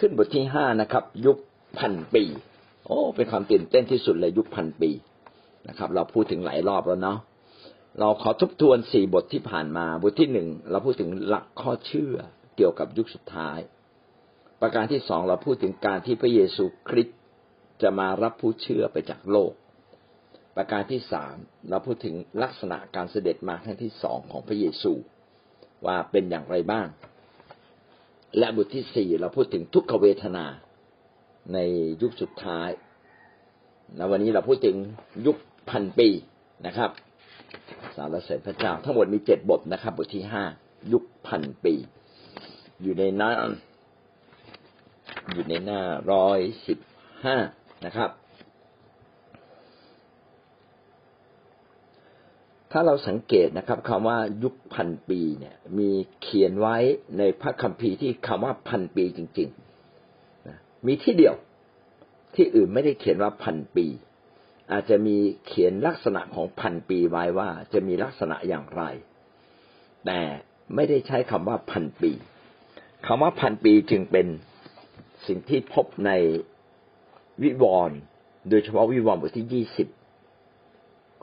ขึ้นบทที่ห้านะครับ ยุคพันปี โอ้เป็นความตื่นเต้นที่สุดเลยยุคพันปีนะครับ เราพูดถึงหลายรอบแล้วเนาะเราขอทบทวนสี่บทที่ผ่านมา บทที่หนึ่งเราพูดถึงหลักข้อเชื่อเกี่ยวกับยุคสุดท้าย ประการที่สองเราพูดถึงการที่พระเยซูคริสต์จะมารับผู้เชื่อไปจากโลก ประการที่สามเราพูดถึงลักษณะการเสด็จมาครั้งที่สองของพระเยซู ว่าเป็นอย่างไรบ้าง และบทที่สี่เราพูดถึงทุกขเวทนาในยุคสุดท้ายและวันนี้เราพูดถึงยุคพันปีนะครับสารเสด็จพระเจ้าทั้งหมดมีเจ็ดบทนะครับ บทที่ห้ายุคพันปี อยู่ในหน้าอยู่ในหน้าร้อยสิบห้านะครับ ถ้าเราสังเกตนะครับคำว่ายุคพันปีเนี่ย มีเขียนไว้ในพระคัมภีร์ที่คำว่าพันปีจริงๆมีที่เดียวที่อื่นไม่ได้เขียนว่าพันปี อาจจะมีเขียนลักษณะของพันปีไว้ว่าจะมีลักษณะอย่างไร แต่ไม่ได้ใช้คำว่าพันปีคำว่าพันปีจึงเป็นสิ่งที่พบในวิวรณ์โดยเฉพาะวิวรณ์บทที่ยี่สิบ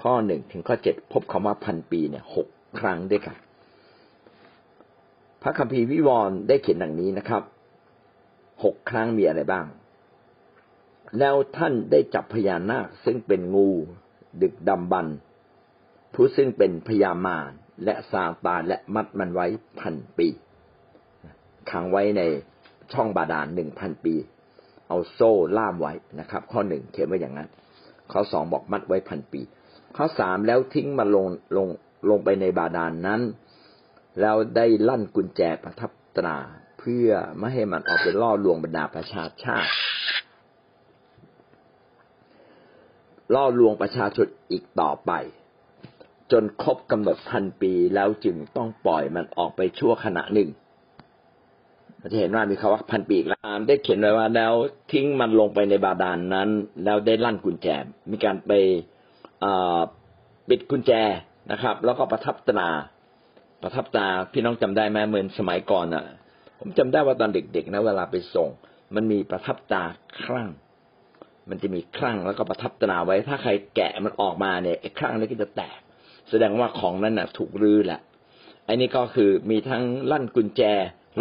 ข้อหนึ่งถึงข้อเจ็ดพบคำว่าพันปีเนี่ยหกครั้งด้วยกันพระคัมภีร์วิวรณ์ได้เขียนดังนี้นะครับหกครั้งมีอะไรบ้าง แล้วท่านได้จับพญานาคซึ่งเป็นงู ดึกดำบรรผู้ซึ่งเป็นพญามารและซาตานและมัดมันไว้พันปีขังไว้ในช่องบาดาลหนึ่งพันปี เอาโซ่ล่ามไว้นะครับ ข้อหนึ่งเขียนไว้อย่างนั้น ข้อสองบอกมัดไว้พันปี ข้อสามแล้วทิ้งมาลงลงลงไปในบาดาลนนั้น แล้วได้ลั่นกุญแจประทับตรา เพื่อไม่ให้มันออกไปล่อลวงบรรดาประชาชาติ ล่อลวงประชาชนอีกต่อไป จนครบกำหนดพันปีแล้วจึงต้องปล่อยมันออกไปชั่วขณะหนึ่งจะเห็นว่ามีคาว่าพันปีกแล้วได้เขียนไว้ว่าแล้วทิ้งมันลงไปในบาดาลนนั้น แล้วได้ลั่นกุญแจมีการไป ปิดกุญแจนะครับ แล้วก็ประทับตราประทับตาพี่น้องจำได้ไหมเหมือนสมัยก่อนอะ ผมจำได้ว่าตอนเด็กๆนะเวลาไปส่ง มันมีประทับตาครั่ง มันจะมีครั่งแล้วก็ประทับตราไว้ ถ้าใครแกะมันออกมาเนี่ยไอ้ครั่งนี้ก็จะแตก แสดงว่าของนั้นน่ะ ถูกรื้อแหละอันนี้ก็คือมีทั้งลั่นกุญแจ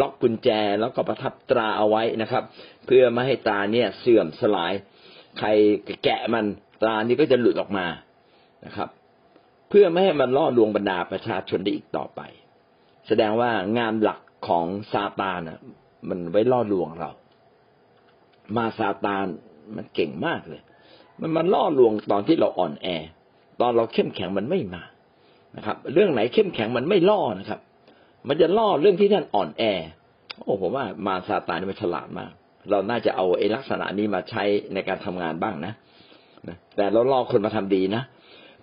ล็อกกุญแจแล้วก็ประทับตราเอาไว้นะครับ เพื่อไม่ให้ตาเนี่ยเสื่อมสลาย ใครแกะมันตานี้ก็จะหลุดออกมา นะครับ เพื่อไม่ให้มันล่อลวงบรรดาประชาชนได้อีกต่อไป แสดงว่างานหลักของซาตานอะมันไว้ล่อลวงเรา มาซาตานมันเก่งมากเลย มันมันล่อลวงตอนที่เราอ่อนแอ ตอนเราเข้มแข็งมันไม่มานะครับ เรื่องไหนเข้มแข็งมันไม่ล่อนะครับ มันจะล่อเรื่องที่ท่านอ่อนแอ โอ้ผมว่ามาซาตานนี่มันฉลาดมาก เราน่าจะเอาไอ้ลักษณะนี้มาใช้ในการทำงานบ้างนะแต่เราล่อคนมาทำดีนะ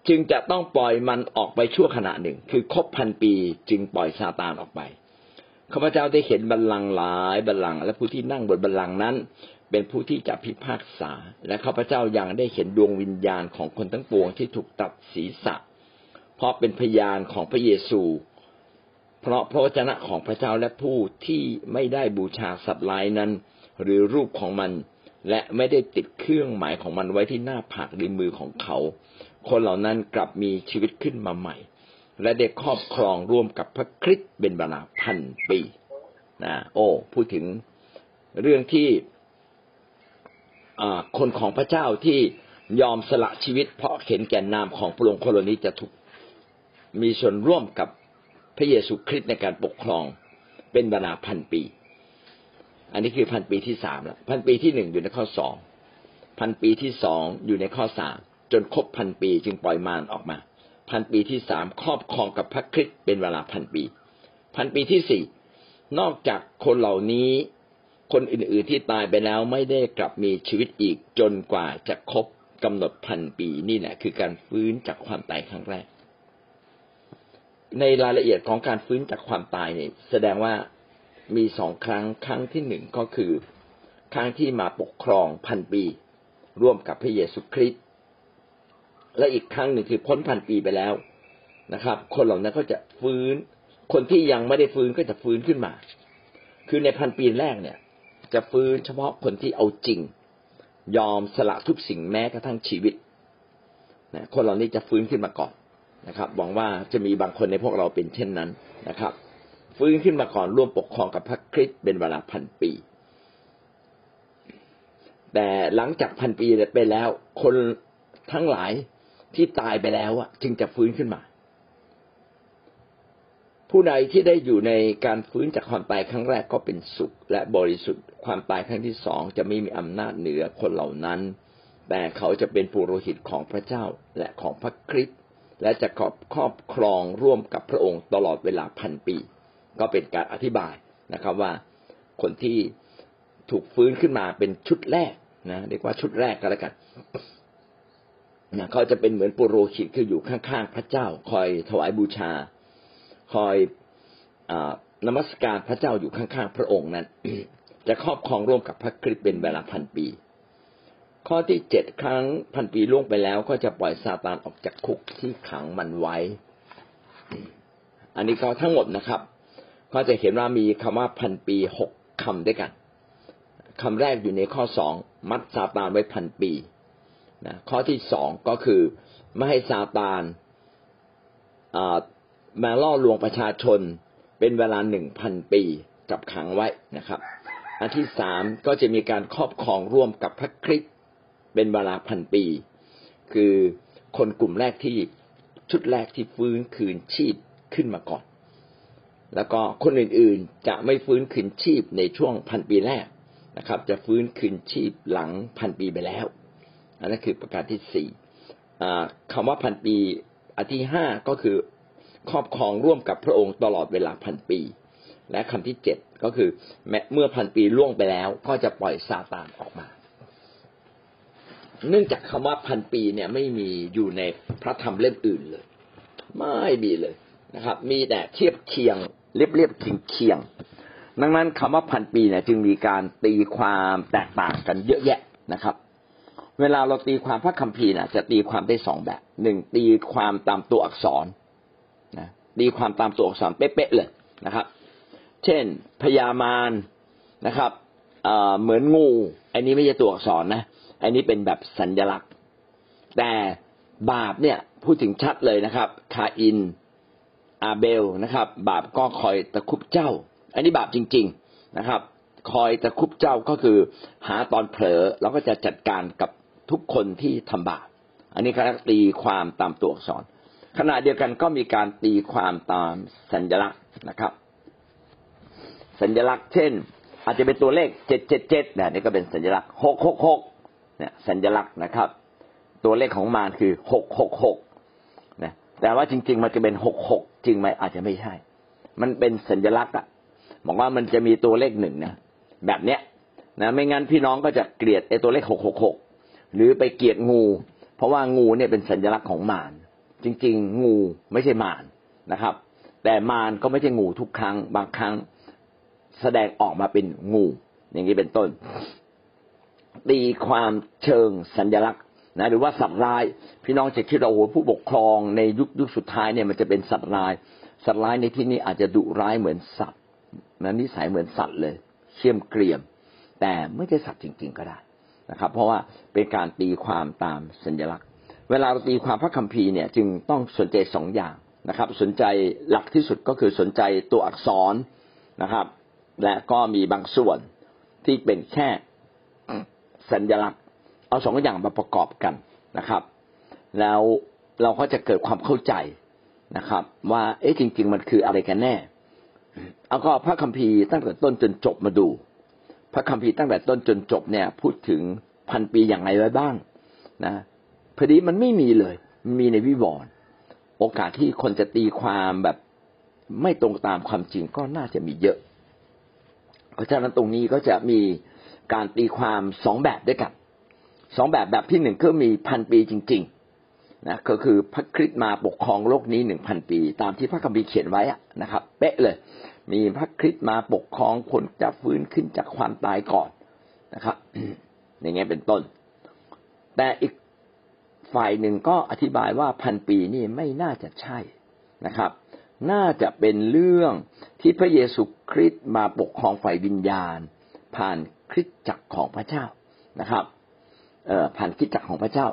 จึงจะต้องปล่อยมันออกไปชั่วขณะหนึ่ง คือครบพันปีจึงปล่อยซาตานออกไปข้าพเจ้าได้เห็นบัลลังก์หลายบัลลังก์และผู้ที่นั่งบนบัลลังก์นั้น เป็นผู้ที่จะพิพากษา และข้าพเจ้ายังได้เห็นดวงวิญญาณของคนทั้งปวงที่ถูกตัดศีรษะ เพราะเป็นพยานของพระเยซู เพราะพระวจนะของพระเจ้าและผู้ที่ไม่ได้บูชาสัตว์ลายนั้น หรือรูปของมัน และไม่ได้ติดเครื่องหมายของมันไว้ที่หน้าผากหรือมือของเขา คนเหล่านั้นกลับมีชีวิตขึ้นมาใหม่ และได้ครอบครองร่วมกับพระคริสต์เป็นเวลาพันปีนะโอ้พูดถึงเรื่องที่คนของพระเจ้าที่ยอมสละชีวิต เพราะเห็นแก่นามของพระองค์คนนี้จะถูกมีส่วนร่วมกับพระเยซูคริสต์ในการปกครองเป็นเวลาพันปี อันนี้คือพันปีที่สามแล้วพันปีที่หนึ่งอยู่ในข้อสองพันปีที่สองอยู่ในข้อสาม จนครบพันปีจึงปล่อยมารออกมา พันปีที่สามครอบครองกับพระคริสต์เป็นเวลาพันปี พันปีที่สี่นอกจากคนเหล่านี้ คนอื่นๆที่ตายไปแล้วไม่ได้กลับมีชีวิตอีกจนกว่าจะครบกำหนดพันปีนี่แหละคือการฟื้นจากความตายครั้งแรก ในรายละเอียดของการฟื้นจากความตายเนี่ยแสดงว่ามีสองครั้งครั้งที่หนึ่งก็คือ ครั้งที่มาปกครองพันปี ร่วมกับพระเยซูคริสต์ และอีกครั้งหนึ่งคือพ้นพันปีไปแล้วนะครับ คนเหล่านั้นก็จะฟื้น คนที่ยังไม่ได้ฟื้นก็จะฟื้นขึ้นมา คือในพันปีแรกเนี่ย จะฟื้นเฉพาะคนที่เอาจริง ยอมสละทุกสิ่งแม้กระทั่งชีวิตนะคนเหล่านี้จะฟื้นขึ้นมาก่อนนะครับหวังว่าจะมีบางคนในพวกเราเป็นเช่นนั้นนะครับ ฟื้นขึ้นมาก่อนร่วมปกครองกับพระคริสต์เป็นเวลาพันปี แต่หลังจากพันปีไปแล้ว คนทั้งหลาย ที่ตายไปแล้วอะจึงจะฟื้นขึ้นมา ผู้ใดที่ได้อยู่ในการฟื้นจากความตายครั้งแรกก็เป็นสุข และบริสุทธิ์ความตายครั้งที่สองจะไม่มีอำนาจเหนือคนเหล่านั้น แต่เขาจะเป็นปุโรหิตของพระเจ้าและของพระคริสต์และจะครอบครอบครองร่วมกับพระองค์ตลอดเวลาพันปี ก็เป็นการอธิบายนะครับว่าคนที่ถูกฟื้นขึ้นมาเป็นชุดแรกนะเรียกว่าชุดแรกก็แล้วกัน นะเขาจะเป็นเหมือนปุโรหิตคืออยู่ข้างๆพระเจ้า คอยถวายบูชา คอยอนมัสการพระเจ้าอยู่ข้างๆพระองค์นั้น จะครอบครองร่วมกับพระคริสต์เป็นเวลาพันปี ข้อที่เจ็ดครั้งพันปีล่วงไปแล้ว ก็จะปล่อยซาตานออกจากคุกที่ขังมันไว้ อันนี้ก็ทั้งหมดนะครับ ก็จะเห็นว่ามีคำว่าพันปีหกคำด้วยกันคำแรกอยู่ในข้อสองมัดซาตานไว้พันปี นะข้อที่สองก็คือไม่ให้ซาตานมาล่อลวงประชาชนเป็นเวลาหนึ่งพันปีจับขังไว้นะครับ อันที่สามก็จะมีการครอบครองร่วมกับพระคริสต์เป็นเวลาพันปี คือคนกลุ่มแรกที่ชุดแรกที่ฟื้นคืนชีพขึ้นมาก่อน แล้วก็คนอื่นๆจะไม่ฟื้นคืนชีพในช่วงพันปีแรกนะครับ จะฟื้นคืนชีพหลังพันปีไปแล้ว อันนั้นคือประการที่สี่คำว่าพันปีอันที่ห้าก็คือครอบครองร่วมกับพระองค์ตลอดเวลาพันปี และคำที่เจ็ดก็คือเมื่อพันปีล่วงไปแล้ว ก็จะปล่อยซาตานออกมา เนื่องจากคำว่าพันปีเนี่ยไม่มีอยู่ในพระธรรมเล่มอื่นเลย ไม่มีเลยนะครับ มีแต่เทียบเคียงเรียบเรียบเคียงเคียงดังนั้นคำว่าพันปีเนี่ยจึงมีการตีความแตกต่างกันเยอะแยะนะครับ เวลาเราตีความพระคัมภีร์นะจะตีความได้สองแบบหนึ่งตีความตามตัวอักษรนะตีความตามตัวอักษรเป๊ะๆเลยนะครับ เช่นพญามารนะครับเหมือนงู อันนี้ไม่ใช่ตัวอักษรนะอันนี้เป็นแบบสัญลักษณ์ แต่บาปเนี่ยพูดถึงชัดเลยนะครับ คาอิน อาเบลนะครับ บาปก็คอยตะคุบเจ้า อันนี้บาปจริง ๆนะครับ คอยตะคุบเจ้าก็คือหาตอนเผลอแล้วก็จะจัดการกับ ทุกคนที่ทำบาปอันนี้เขาตีความตามตัวอักษร ขณะเดียวกันก็มีการตีความตามสัญลักษณ์นะครับ สัญลักษณ์เช่น อาจจะเป็นตัวเลขเจ็ดเจ็ดเจ็ดเนี่ยนี่ก็เป็นสัญลักษณ์หกหกหกเนี่ยสัญลักษณ์นะครับ ตัวเลขของมารคือหกหกหกนะแต่ว่าจริง ๆ มันจะเป็นหกหกจริงไหมอาจจะไม่ใช่ มันเป็นสัญลักษณ์อะบอกว่ามันจะมีตัวเลขหนึ่งนะแบบเนี้ยนะไม่งั้นพี่น้องก็จะเกลียดไอ้ตัวเลขหกหกหก หรือไปเกลียดงู เพราะว่างูเนี่ยเป็นสัญลักษณ์ของมารจริง ๆ งูไม่ใช่มารนะครับ แต่มารก็ไม่ใช่งูทุกครั้ง บางครั้งแสดงออกมาเป็นงู อย่างนี้เป็นต้น ตีความเชิงสัญลักษณ์นะหรือว่าสัตว์ร้าย พี่น้องจะคิดว่าโอ้โหผู้ปกครองในยุคยุคสุดท้ายเนี่ยมันจะเป็นสัตว์ร้าย สัตว์ร้ายในที่นี้อาจจะดุร้ายเหมือนสัตว์นะนิสัยเหมือนสัตว์เลยเชี่ยมเกรียม แต่ไม่ใช่สัตว์จริง ๆ ก็ได้ นะครับ เพราะว่าเป็นการตีความตามสัญลักษณ์ เวลาเราตีความพระคัมภีร์เนี่ยจึงต้องสนใจสองอย่างนะครับ สนใจหลักที่สุดก็คือสนใจตัวอักษรนะครับ และก็มีบางส่วนที่เป็นแค่สัญลักษณ์ เอาสองอย่างมาประกอบกันนะครับ แล้วเราก็จะเกิดความเข้าใจนะครับ ว่าเอ๊ะจริง ๆ มันคืออะไรกันแน่ เอาก็พระคัมภีร์ตั้งแต่ต้นจนจบมาดู พระคัมภีร์ตั้งแต่ต้นจนจบเนี่ย พูดถึงพันปีอย่างไรไว้บ้างนะพอดีมันไม่มีเลย มีในวิวรณ์โอกาสที่คนจะตีความแบบไม่ตรงตามความจริงก็น่าจะมีเยอะ เพราะฉะนั้นตรงนี้ก็จะมีการตีความสองแบบด้วยกันสองแบบแบบที่หนึ่งก็มีพันปีจริง ๆ นะก็คือพระคริสต์มาปกครองโลกนี้หนึ่งพันปี ตามที่พระคัมภีร์เขียนไว้นะครับ เป๊ะเลย มีพระคริสต์มาปกครองคนจะฟื้นขึ้นจากความตายก่อนนะครับอย่างเงี้ยเป็นต้น แต่อีกฝ่ายหนึ่งก็อธิบายว่าพันปีนี่ไม่น่าจะใช่นะครับ น่าจะเป็นเรื่องที่พระเยซูคริสต์มาปกครองฝ่ายวิญญาณ ผ่านคริสตจักรของพระเจ้านะครับเอ่อพันคริสตจักรของพระเจ้า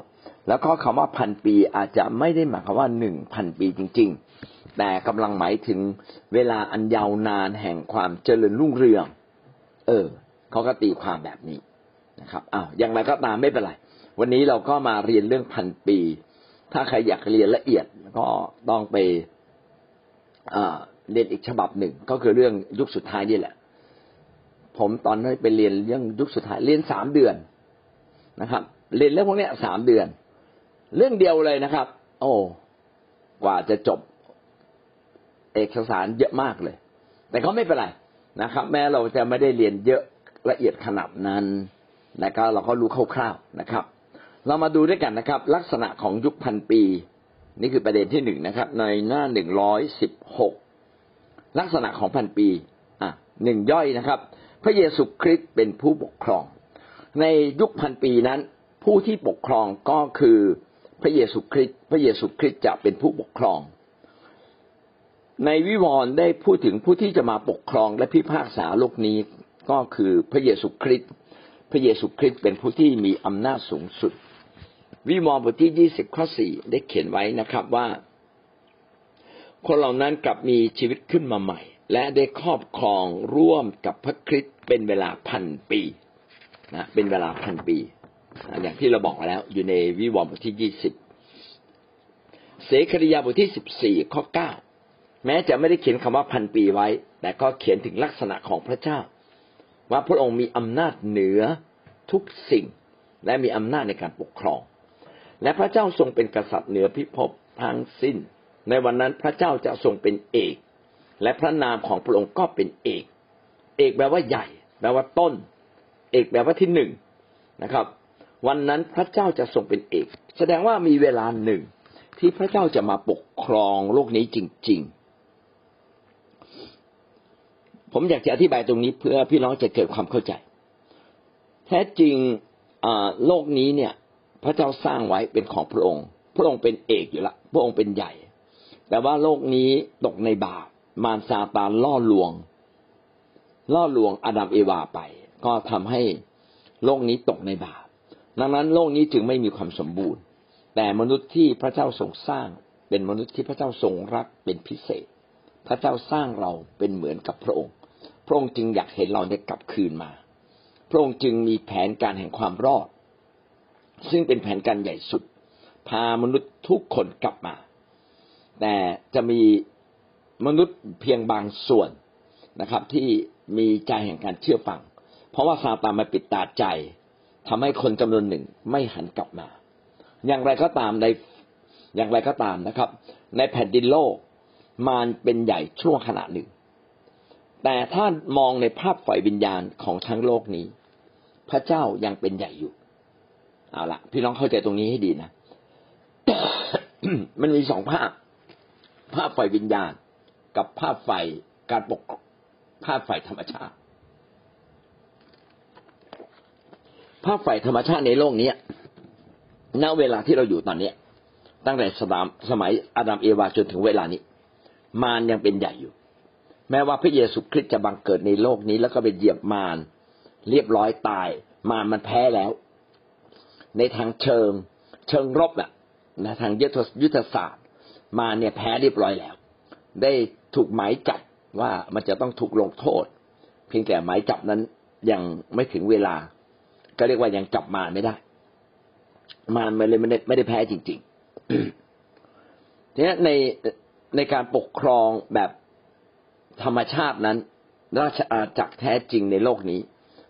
แล้วก็คำว่าพันปีอาจจะไม่ได้หมายความว่าหนึ่งพันปีจริงๆ แต่กำลังหมายถึงเวลาอันยาวนานแห่งความเจริญรุ่งเรือง เออเขาก็ตีความแบบนี้นะครับอ้าวอย่างไรก็ตามไม่เป็นไร วันนี้เราก็มาเรียนเรื่องพันปี ถ้าใครอยากเรียนละเอียดก็ต้องไปเรียนอีกฉบับหนึ่ง ก็คือเรื่องยุคสุดท้ายนี่แหละ ผมตอนนั้นไปเรียนเรื่องยุคสุดท้ายเรียนสามเดือนนะครับ เรียนเรื่องพวกนี้สามเดือน เรื่องเดียวเลยนะครับ โอ้กว่าจะจบ เอกสารเยอะมากเลย แต่ก็ไม่เป็นไรนะครับ แม้เราจะไม่ได้เรียนเยอะละเอียดขนาดนั้นนะก็เราก็รู้คร่าวๆนะครับ เรามาดูด้วยกันนะครับ ลักษณะของยุคพันปี นี่คือประเด็นที่หนึ่งนะครับ ในหน้าหนึ่งร้อยสิบหกลักษณะของพันปีอะหนึ่งย่อยนะครับ พระเยซูคริสต์เป็นผู้ปกครอง ในยุคพันปีนั้น ผู้ที่ปกครองก็คือพระเยซูคริสต์พระเยซูคริสต์จะเป็นผู้ปกครอง ในวิวรณ์ได้พูดถึงผู้ที่จะมาปกครองและพิพากษาโลกนี้ก็คือพระเยซูคริสต์พระเยซูคริสต์เป็นผู้ที่มีอำนาจสูงสุด วิวรณ์บทที่ยี่สิบข้อสี่ได้เขียนไว้นะครับว่า คนเหล่านั้นกลับมีชีวิตขึ้นมาใหม่ และได้ครอบครองร่วมกับพระคริสต์เป็นเวลาพันปีนะเป็นเวลาพันปี อย่างที่เราบอกแล้วอยู่ในวิวรณ์บทที่ยี่สิบเสคริยาบทที่สิบสี่ข้อเก้า แม้จะไม่ได้เขียนคำว่าพันปีไว้ แต่ก็เขียนถึงลักษณะของพระเจ้า ว่าพระองค์มีอำนาจเหนือทุกสิ่ง และมีอำนาจในการปกครอง และพระเจ้าทรงเป็นกษัตริย์เหนือพิภพทั้งสิ้น ในวันนั้นพระเจ้าจะทรงเป็นเอก และพระนามของพระองค์ก็เป็นเอก เอกแปลว่าใหญ่ แปลว่าต้น เอกแปลว่าที่หนึ่งนะครับ วันนั้นพระเจ้าจะทรงเป็นเอก แสดงว่ามีเวลาหนึ่งที่พระเจ้าจะมาปกครองโลกนี้จริง ๆ ผมอยากจะอธิบายตรงนี้เพื่อพี่น้องจะเกิดความเข้าใจ แท้จริงโลกนี้เนี่ย พระเจ้าสร้างไว้เป็นของพระองค์ พระองค์เป็นเอกอยู่ละ พระองค์เป็นใหญ่ แต่ว่าโลกนี้ตกในบาปมารซาตานล่อลวง ล่อลวงอาดัมเอวาไป ก็ทำให้โลกนี้ตกในบาปดังนั้นโลกนี้จึงไม่มีความสมบูรณ์ แต่มนุษย์ที่พระเจ้าทรงสร้าง เป็นมนุษย์ที่พระเจ้าทรงรักเป็นพิเศษ พระเจ้าสร้างเราเป็นเหมือนกับพระองค์ ระองค์จึงอยากเห็นเราได้กลับคืนมา พระองค์จึงมีแผนการแห่งความรอด ซึ่งเป็นแผนการใหญ่สุด พามนุษย์ทุกคนกลับมา แต่จะมีมนุษย์เพียงบางส่วนนะครับ ที่มีใจแห่งการเชื่อฟัง เพราะว่าซาตานมาปิดตาใจทำให้คนจำนวนหนึ่งไม่หันกลับมา อย่างไรก็ตามในอย่างไรก็ตามนะครับ ในแผ่นดินโลก มารเป็นใหญ่ช่วงขณะหนึ่ง แต่ถ้ามองในภาพฝ่ายวิญญาณของทั้งโลกนี้ พระเจ้ายังเป็นใหญ่อยู่ เอาละพี่น้องเข้าใจตรงนี้ให้ดีนะมันมีสองภาพ ภาพฝ่ายวิญญาณ กับภาพฝ่ายการปกภาพฝ่ายธรรมชาติ ภาพฝ่ายธรรมชาติในโลกนี้ณเวลาที่เราอยู่ตอนนี้ตั้งแต่สมสมัยอาดัมเอวาจนถึงเวลานี้ มารยังเป็นใหญ่อยู่ แม้ว่าพระเยซูคริสต์จะบังเกิดในโลกนี้ แล้วก็ไปเหยียบมารเรียบร้อยตาย มารมันแพ้แล้ว ในทางเชิง เชิงรบน่ะในทางยุทธศาสตร์ มาเนี่ยแพ้เรียบร้อยแล้ว ได้ถูกหมายจับว่ามันจะต้องถูกลงโทษ เพียงแต่หมายจับนั้นยังไม่ถึงเวลา ก็เรียกว่ายังจับมารไม่ได้ มารมันเลยไม่ได้ไม่ได้แพ้จริงๆทีนี้ในในการปกครองแบบ ธรรมชาตินั้น ราชอาณาจักรแท้จริงในโลกนี้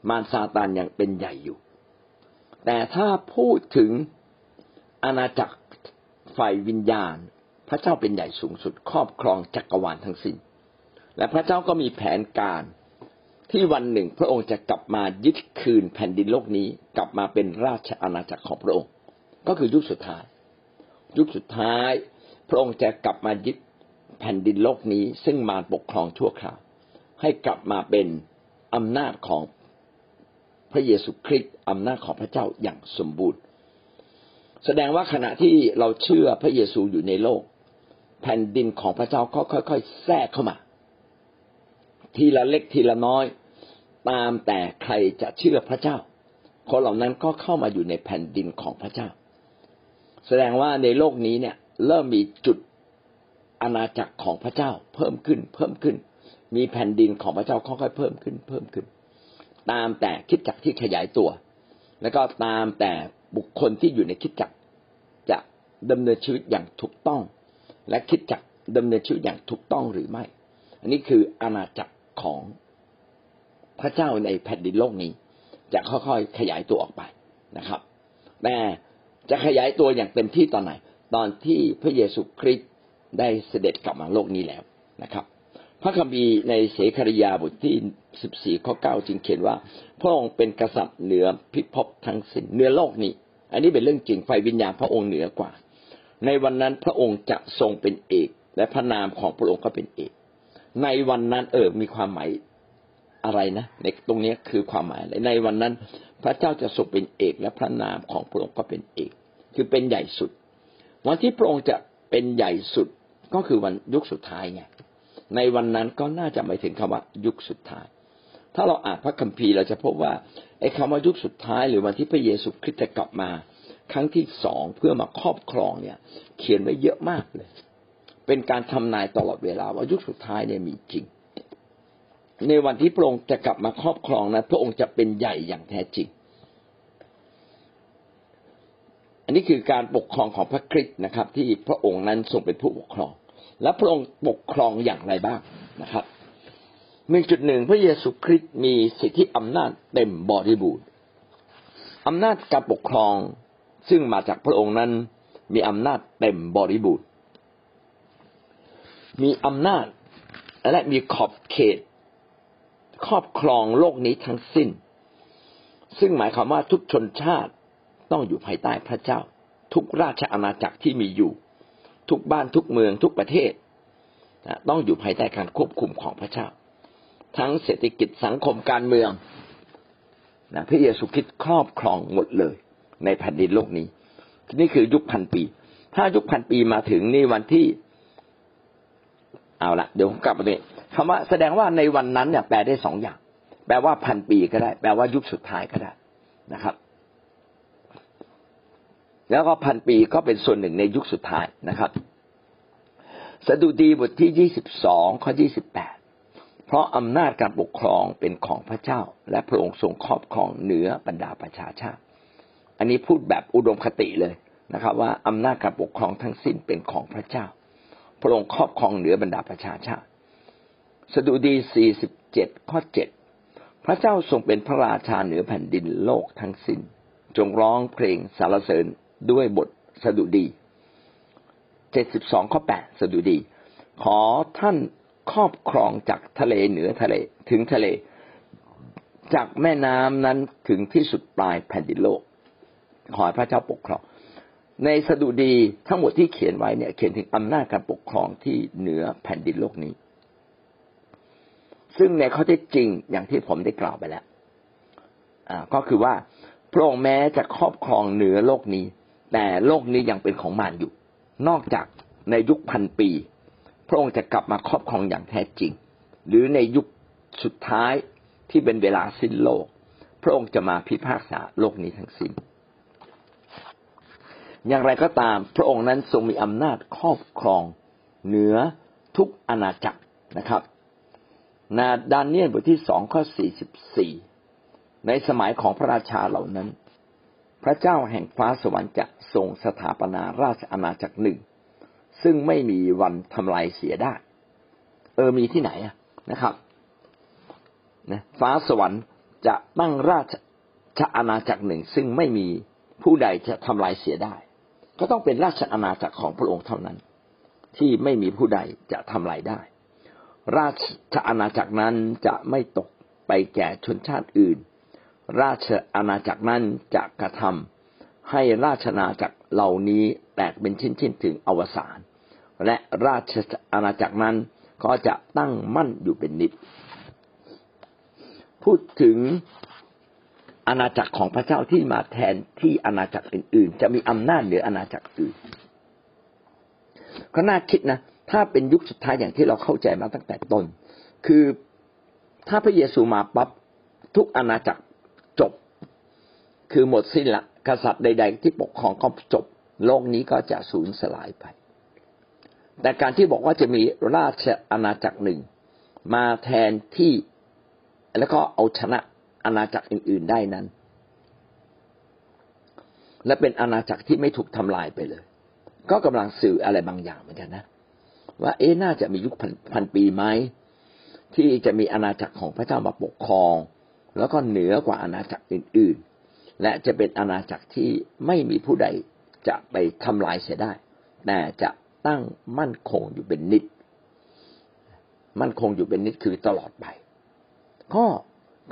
มารซาตานยังเป็นใหญ่อยู่ แต่ถ้าพูดถึงอาณาจักรฝ่ายวิญญาณ พระเจ้าเป็นใหญ่สูงสุด ครอบครองจักรวาลทั้งสิ้นและพระเจ้าก็มีแผนการที่วันหนึ่งพระองค์จะกลับมายึดคืนแผ่นดินโลกนี้ กลับมาเป็นราชอาณาจักรของพระองค์ ก็คือยุคสุดท้าย ยุคสุดท้าย พระองค์จะกลับมายึด แผ่นดินโลกนี้ซึ่งมารปกครองชั่วคราว ให้กลับมาเป็นอำนาจของพระเยซูคริสต์อำนาจของพระเจ้าอย่างสมบูรณ์ แสดงว่าขณะที่เราเชื่อพระเยซูอยู่ในโลก แผ่นดินของพระเจ้าก็ค่อยๆแทรกเข้ามา ทีละเล็กทีละน้อย ตามแต่ใครจะเชื่อพระเจ้าคนเหล่านั้นก็เข้ามาอยู่ในแผ่นดินของพระเจ้า แสดงว่าในโลกนี้เนี่ยเริ่มมีจุด อาณาจักรของพระเจ้าเพิ่มขึ้น เพิ่มขึ้น มีแผ่นดินของพระเจ้าค่อยๆเพิ่มขึ้น เพิ่มขึ้น ตามแต่คิดจักที่ขยายตัว แล้วก็ตามแต่บุคคลที่อยู่ในคิดจักจะดำเนินชีวิตอย่างถูกต้อง และคิดจักดำเนินชีวิตอย่างถูกต้องหรือไม่ อันนี้คืออาณาจักรของพระเจ้าในแผ่นดินโลกนี้ จะค่อยๆขยายตัวออกไปนะครับ แต่จะขยายตัวอย่างเต็มที่ตอนไหน ตอนที่พระเยซูคริสต์ ได้เสด็จกลับมาโลกนี้แล้วนะครับ พระคัมภีร์ในเสคริยาบทที่สิบสี่ข้อเก้าจึงเขียนว่า พระองค์เป็นกษัตริย์เหนือพิภพทั้งสิ้นเหนือโลกนี้ อันนี้เป็นเรื่องจริงไฟวิญญาณพระองค์เหนือกว่า ในวันนั้นพระองค์จะทรงเป็นเอก และพระนามของพระองค์ก็เป็นเอก ในวันนั้นเออมีความหมายอะไรนะในตรงนี้คือความหมายอะไรในวันนั้น พระเจ้าจะทรงเป็นเอกและพระนามของพระองค์ก็เป็นเอก คือเป็นใหญ่สุด วันที่พระองค์จะเป็นใหญ่สุด ก็คือวันยุคสุดท้ายไงในวันนั้นก็น่าจะหมายถึงคำว่ายุคสุดท้าย ถ้าเราอ่านพระคัมภีร์เราจะพบว่าไอ้คำว่ายุคสุดท้าย หรือวันที่พระเยซูคริสต์จะกลับมา ครั้งที่สองเพื่อมาครอบครองเนี่ย เขียนไว้เยอะมากเลย เป็นการทำนายตลอดเวลาว่ายุคสุดท้ายเนี่ยมีจริง ในวันที่พระองค์จะกลับมาครอบครองนะพระองค์จะเป็นใหญ่อย่างแท้จริง อันนี้คือการปกครองของพระคริสต์นะครับ ที่พระองค์นั้นทรงเป็นผู้ปกครอง และพระองค์ปกครองอย่างไรบ้างนะครับหนึ่งจุดหนึ่งพระเยซูคริสต์มีสิทธิอำนาจเต็มบริบูรณ์อำนาจการปกครองซึ่งมาจากพระองค์นั้น มีอำนาจเต็มบริบูรณ์ มีอำนาจและมีขอบเขต ครอบครองโลกนี้ทั้งสิ้น ซึ่งหมายความว่าทุกชนชาติต้องอยู่ภายใต้พระเจ้า ทุกราชอาณาจักรที่มีอยู่ ทุกบ้านทุกเมืองทุกประเทศต้องอยู่ภายใต้การควบคุมของพระเจ้า ทั้งเศรษฐกิจสังคมการเมืองนะพระเยซูคริสต์ครอบครองหมดเลย ในแผ่นดินโลกนี้ นี่คือยุคพันปี ถ้ายุคพันปีมาถึงนี่วันที่ เอาละเดี๋ยวผมกลับมาเลยคำว่าแสดงว่าในวันนั้นเนี่ยแปลได้สองอย่าง แปลว่าพันปีก็ได้ แปลว่ายุคสุดท้ายก็ได้นะครับ แล้วก็พันปีก็เป็นส่วนหนึ่งในยุคสุดท้ายนะครับสดุดีบทที่ยี่สิบสองข้อยี่สิบแปดเพราะอำนาจการปกครองเป็นของพระเจ้า และพระองค์ทรงครอบครองเหนือบรรดาประชาชาติ อันนี้พูดแบบอุดมคติเลยนะครับ ว่าอำนาจการปกครองทั้งสิ้นเป็นของพระเจ้า พระองค์ครอบครองเหนือบรรดาประชาชาติ สดุดี47ข้อ7พระเจ้าทรงเป็นพระราชาเหนือแผ่นดินโลกทั้งสิ้น จงร้องเพลงสรรเสริญ ด้วยบทสดุดี72ข้อ8สดุดี ขอท่านครอบครองจากทะเลเหนือทะเลถึงทะเล จากแม่น้ำนั้นถึงที่สุดปลายแผ่นดินโลก ขอพระเจ้าปกครอง ในสดุดีทั้งหมดที่เขียนไว้เนี่ย เขียนถึงอำนาจการปกครองที่เหนือแผ่นดินโลกนี้ ซึ่งในข้อเท็จจริงอย่างที่ผมได้กล่าวไปแล้วก็คือว่าพระองค์แม้จะครอบครองเหนือโลกนี้ แต่โลกนี้ยังเป็นของมารอยู่ นอกจากในยุคพันปี พระองค์จะกลับมาครอบครองอย่างแท้จริง หรือในยุคสุดท้ายที่เป็นเวลาสิ้นโลก พระองค์จะมาพิพากษาโลกนี้ทั้งสิ้น อย่างไรก็ตามพระองค์นั้นทรงมีอำนาจครอบครองเหนือทุกอาณาจักรนะครับนาดานเนียลบทที่สองข้อสี่สิบสี่ในสมัยของพระราชาเหล่านั้น พระเจ้าแห่งฟ้าสวรรค์จะทรงสถาปนาราชอาณาจักรหนึ่ง ซึ่งไม่มีวันทำลายเสียได้ เออมีที่ไหนนะครับนะฟ้าสวรรค์จะตั้งราชอาณาจักรหนึ่ง ซึ่งไม่มีผู้ใดจะทำลายเสียได้ ก็ต้องเป็นราชอาณาจักรของพระองค์เท่านั้น ที่ไม่มีผู้ใดจะทำลายได้ ราชอาณาจักรนั้นจะไม่ตกไปแก่ชนชาติอื่น ราชอาณาจักรนั้นจะกระทำให้ราชอาจักรเหล่านี้แตกเป็นชิ้นๆถึงอวสาน และราชอาณาจักรนั้นก็จะตั้งมั่นอยู่เป็นนิจพูดถึงอาณาจักรของพระเจ้าที่มาแทนที่อาณาจักรอื่น ๆ จะมีอำนาจเหนืออาณาจักรอื่น ก็น่าคิดนะ ถ้าเป็นยุคสุดท้ายอย่างที่เราเข้าใจมาตั้งแต่ต้น คือถ้าพระเยซูมาปั๊บทุกอาณาจักร คือหมดสิ้นละกษัตริย์ใด ๆ ที่ปกครองก็จบ โลกนี้ก็จะสูญสลายไป แต่การที่บอกว่าจะมีราชอาณาจักรหนึ่ง มาแทนที่แล้วก็เอาชนะอาณาจักรอื่น ๆได้นั้น และเป็นอาณาจักรที่ไม่ถูกทำลายไปเลย ก็กำลังสื่ออะไรบางอย่างเหมือนกันนะ ว่าเอ๊น่าจะมียุคพพันปีไหมที่จะมีอาณาจักรของพระเจ้ามาปกครอง แล้วก็เหนือกว่าอาณาจักรอื่น ๆ และจะเป็นอาณาจักรที่ไม่มีผู้ใดจะไปทำลายเสียได้ แต่จะตั้งมั่นคงอยู่เป็นนิด มั่นคงอยู่เป็นนิดคือตลอดไป ก็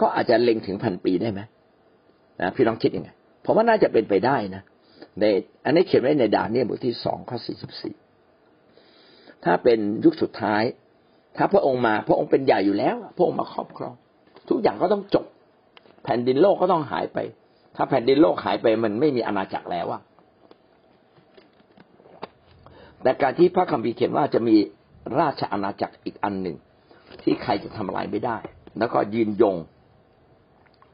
ก็อาจจะเล็งถึงพันปีได้ไหมนะพี่ลองคิดยังไงผมว่าน่าจะเป็นไปได้นะในอันนี้เขียนไว้ในดานเนี่ยบทที่สองข้อสี่สิบสี่ถ้าเป็นยุคสุดท้าย ถ้าพระองค์มาพระองค์เป็นใหญ่อยู่แล้ว พระองค์มาครอบครอง ทุกอย่างก็ต้องจบ แผ่นดินโลกก็ต้องหายไป ถ้าแผ่นดินโลกหายไปมันไม่มีอาณาจักรแล้วอะแต่การที่พระคัมภีร์เขียนว่าจะมีราชอาณาจักรอีกอันหนึ่ง ที่ใครจะทำลายไม่ได้ แล้วก็ยืนยง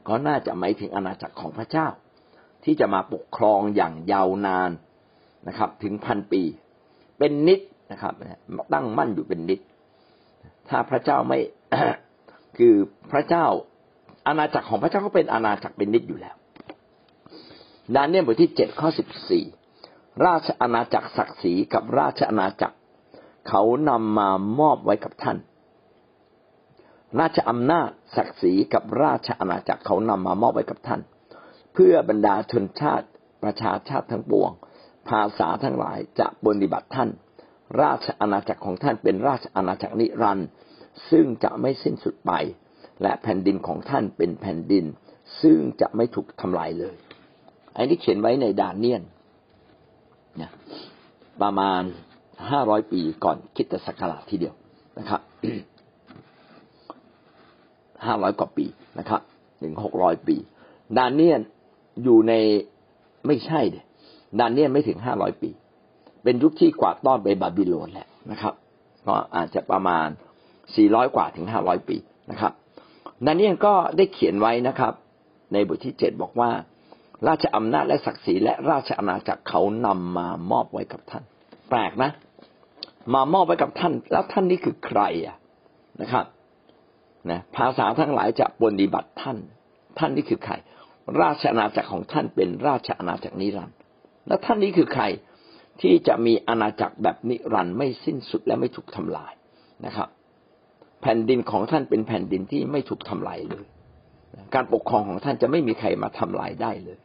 ก็น่าจะหมายถึงอาณาจักรของพระเจ้า ที่จะมาปกครองอย่างยาวนานนะครับ ถึงพันปี เป็นนิดนะครับ ตั้งมั่นอยู่เป็นนิด ถ้าพระเจ้าไม่คือพระเจ้าอาณาจักรของพระเจ้าก็เป็นอาณาจักรเป็นนิดอยู่แล้ว ดานเนียลบทที่เจ็ดข้อสิบสี่ราชอาณาจักรศักดิ์ศรีกับราชอาณาจักร เขานำมามอบไว้กับท่าน ราชอำนาจศักดิ์ศรีกับราชอาณาจักรเขานำมามอบไว้กับท่าน เพื่อบรรดาชนชาติประชาชาติทั้งปวง ภาษาทั้งหลายจะปฏิบัติท่าน ราชอาณาจักรของท่านเป็นราชอาณาจักรนิรันดร์ซึ่งจะไม่สิ้นสุดไป และแผ่นดินของท่านเป็นแผ่นดิน ซึ่งจะไม่ถูกทำลายเลย อันนี้เขียนไว้ในดานเนียนนะประมาณห้าร้อยปีก่อนคิดศักราชทีเดียวนะครับห้าร้อยกว่าปีนะครับถึงหกร้อยปี ดานเนียนอยู่ในไม่ใช่เดดานเนียนไม่ถึงห้าร้อยปี เป็นยุคที่กวาดต้อนไปบาบิโลนแหละนะครับก็อาจจะประมาณสี่ร้อยกว่าถึงห้าร้อยปีนะครับดานเนียนก็ได้เขียนไว้นะครับ ในบทที่เจ็ดบอกว่า ราชอำนาจและศักดิ์ศรีและราชอาณาจักรเขานำมามอบไว้กับท่าน แปลกนะ มามอบไว้กับท่าน แล้วท่านนี่คือใครอะนะครับนะภาษาทั้งหลายจะปฏิบัติท่าน ท่านนี่คือใคร ราชอาณาจักรของท่านเป็นราชอาณาจักรนิรันดร์แล้วท่านนี้คือใครที่จะมีอาณาจักรแบบนิรันดร์ไม่สิ้นสุดและไม่ถูกทำลายนะครับ แผ่นดินของท่านเป็นแผ่นดินที่ไม่ถูกทำลายเลย การปกครองของท่านจะไม่มีใครมาทำลายได้เลย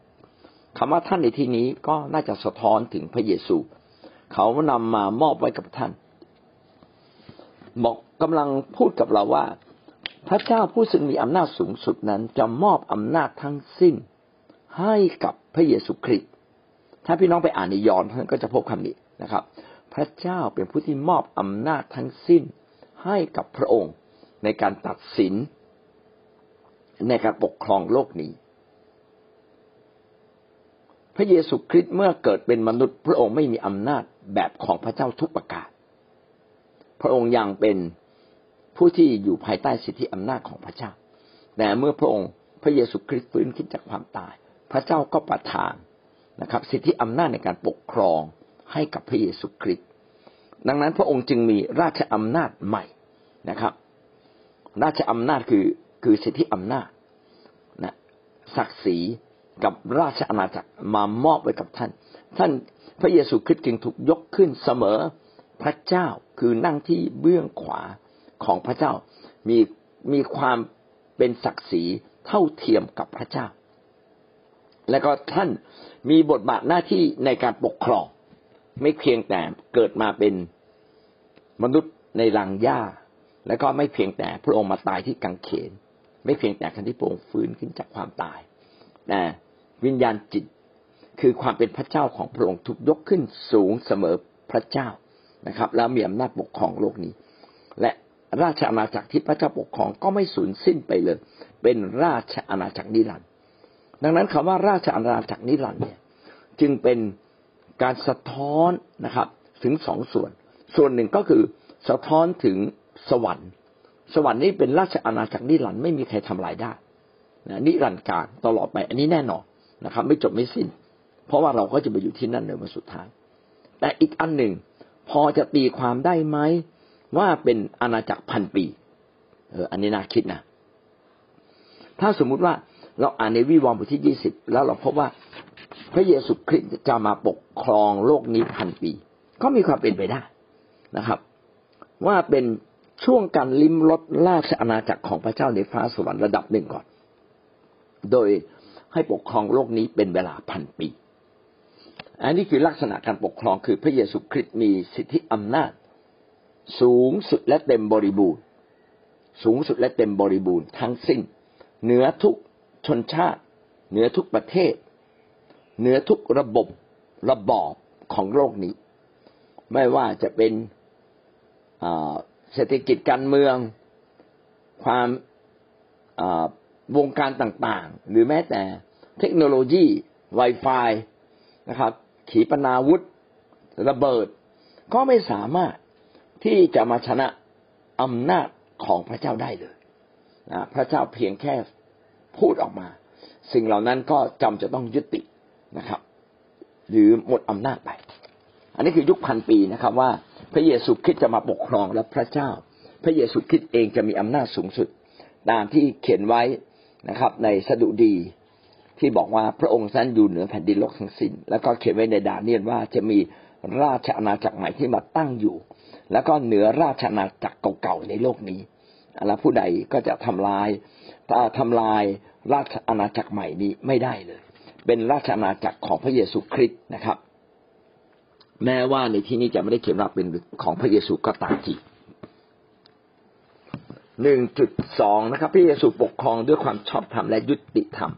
คำว่าท่านในที่นี้ก็น่าจะสะท้อนถึงพระเยซู เขานำมามอบไว้กับท่านบอกกำลังพูดกับเราว่า พระเจ้าผู้ซึ่งมีอำนาจสูงสุดนั้นจะมอบอำนาจทั้งสิ้นให้กับพระเยซูคริสต์ถ้าพี่น้องไปอ่านในยอห์นท่านก็จะพบคำนี้นะครับ พระเจ้าเป็นผู้ที่มอบอำนาจทั้งสิ้นให้กับพระองค์ในการตัดสินในการปกครองโลกนี้ ระเยซูคริสต์เมื่อเกิดเป็นมนุษย์ พระองค์ไม่มีอำนาจแบบของพระเจ้าทุกประการ พระองค์ยังเป็นผู้ที่อยู่ภายใต้สิทธิอำนาจของพระเจ้า แต่เมื่อพระองค์พระเยซูคริสต์ฟื้นขึ้นจากความตาย พระเจ้าก็ประทานนะครับ สิทธิอำนาจในการปกครองให้กับพระเยซูคริสต์ดังนั้นพระองค์จึงมีราชอำนาจใหม่นะครับ ราชอำนาจคือคือสิทธิอำนาจนะศักดิ์ศรี กับราชอาณาจักรมามอบไว้กับท่าน ท่านพระเยซูคริสต์จึงถูกยกขึ้นเสมอพระเจ้าคือนั่งที่เบื้องขวาของพระเจ้า มีมีความเป็นศักดิ์ศรีเท่าเทียมกับพระเจ้า และก็ท่านมีบทบาทหน้าที่ในการปกครอง ไม่เพียงแต่เกิดมาเป็นมนุษย์ในรังหญ้า และก็ไม่เพียงแต่พระองค์มาตายที่กังเขน ไม่เพียงแต่ครั้งที่พระองค์ฟื้นขึ้นจากความตายแต่ วิญญาณจิต คือความเป็นพระเจ้าของพระองค์ถูกยกขึ้นสูงเสมอพระเจ้านะครับ แล้วมีอำนาจปกครองโลกนี้ และราชอาณาจักรที่พระเจ้าปกครองก็ไม่สูญสิ้นไปเลย เป็นราชอาณาจักรนิรันดร์ดังนั้นคำว่าราชอาณาจักรนิรันดร์เนี่ย จึงเป็นการสะท้อนนะครับ ถึงสองส่วน ส่วนหนึ่งก็คือสะท้อนถึงสวรรค์ สวรรค์นี้เป็นราชอาณาจักรนิรันดร์ไม่มีใครทำลายได้นะนิรันดร์การตลอดไป อันนี้แน่นอน นะครับ ไม่จบไม่สิ้น เพราะว่าเราก็จะไปอยู่ที่นั่นในวันสุดท้าย แต่อีกอันหนึ่ง พอจะตีความได้ไหมว่าเป็นอาณาจักรพันปี เออ อันนี้น่าคิดนะถ้าสมมุติว่าเราอ่านในวิวรณ์บทที่ยี่สิบแล้วเราพบว่าพระเยซูคริสต์จะมาปกครองโลกนี้พันปี ก็มีความเป็นไปได้นะครับ ว่าเป็นช่วงการลิ้มรสราชอาณาจักรของพระเจ้าในฟ้าสวรรค์ระดับหนึ่งก่อน โดย ให้ปกครองโลกนี้เป็นเวลาพันปี อันนี้คือลักษณะการปกครองคือพระเยซูคริสต์มีสิทธิอำนาจ สูงสุดและเต็มบริบูรณ์สูงสุดและเต็มบริบูรณ์ทั้งสิ้น เหนือทุกชนชาติ เหนือทุกประเทศ เหนือทุกระบบระบอบของโลกนี้ ไม่ว่าจะเป็นเศรษฐกิจการเมือง ความ วงการต่างๆ หรือแม้แต่เทคโนโลยี Wi-Fi นะครับขีปนาวุธ ระเบิด ก็ไม่สามารถที่จะมาชนะอำนาจของพระเจ้าได้เลยนะพระเจ้าเพียงแค่พูดออกมา สิ่งเหล่านั้นก็จำจะต้องยุตินะครับ หรือหมดอำนาจไป อันนี้คือยุคพันปีนะครับ ว่าพระเยซูคริสต์จะมาปกครองและพระเจ้า พระเยซูคริสต์เองจะมีอำนาจสูงสุด ตามที่เขียนไว้ นะครับ ในสดุดีที่บอกว่าพระองค์นั้นอยู่เหนือแผ่นดินโลกทั้งสิ้น แล้วก็เขียนไว้ในดาเนียนว่าจะมีราชอาณาจักรใหม่ที่มาตั้งอยู่ แล้วก็เหนือราชอาณาจักรเก่าๆในโลกนี้แล้วผู้ใดก็จะทำลายทำลายราชอาณาจักรใหม่นี้ไม่ได้เลย เป็นราชอาณาจักรของพระเยซูคริสต์นะครับ แม้ว่าในที่นี้จะไม่ได้เขียนว่าเป็นของพระเยซูก็ตามที หนึ่งจุดสองนะครับพระเยซูปกครองด้วยความชอบธรรมและยุติธรรม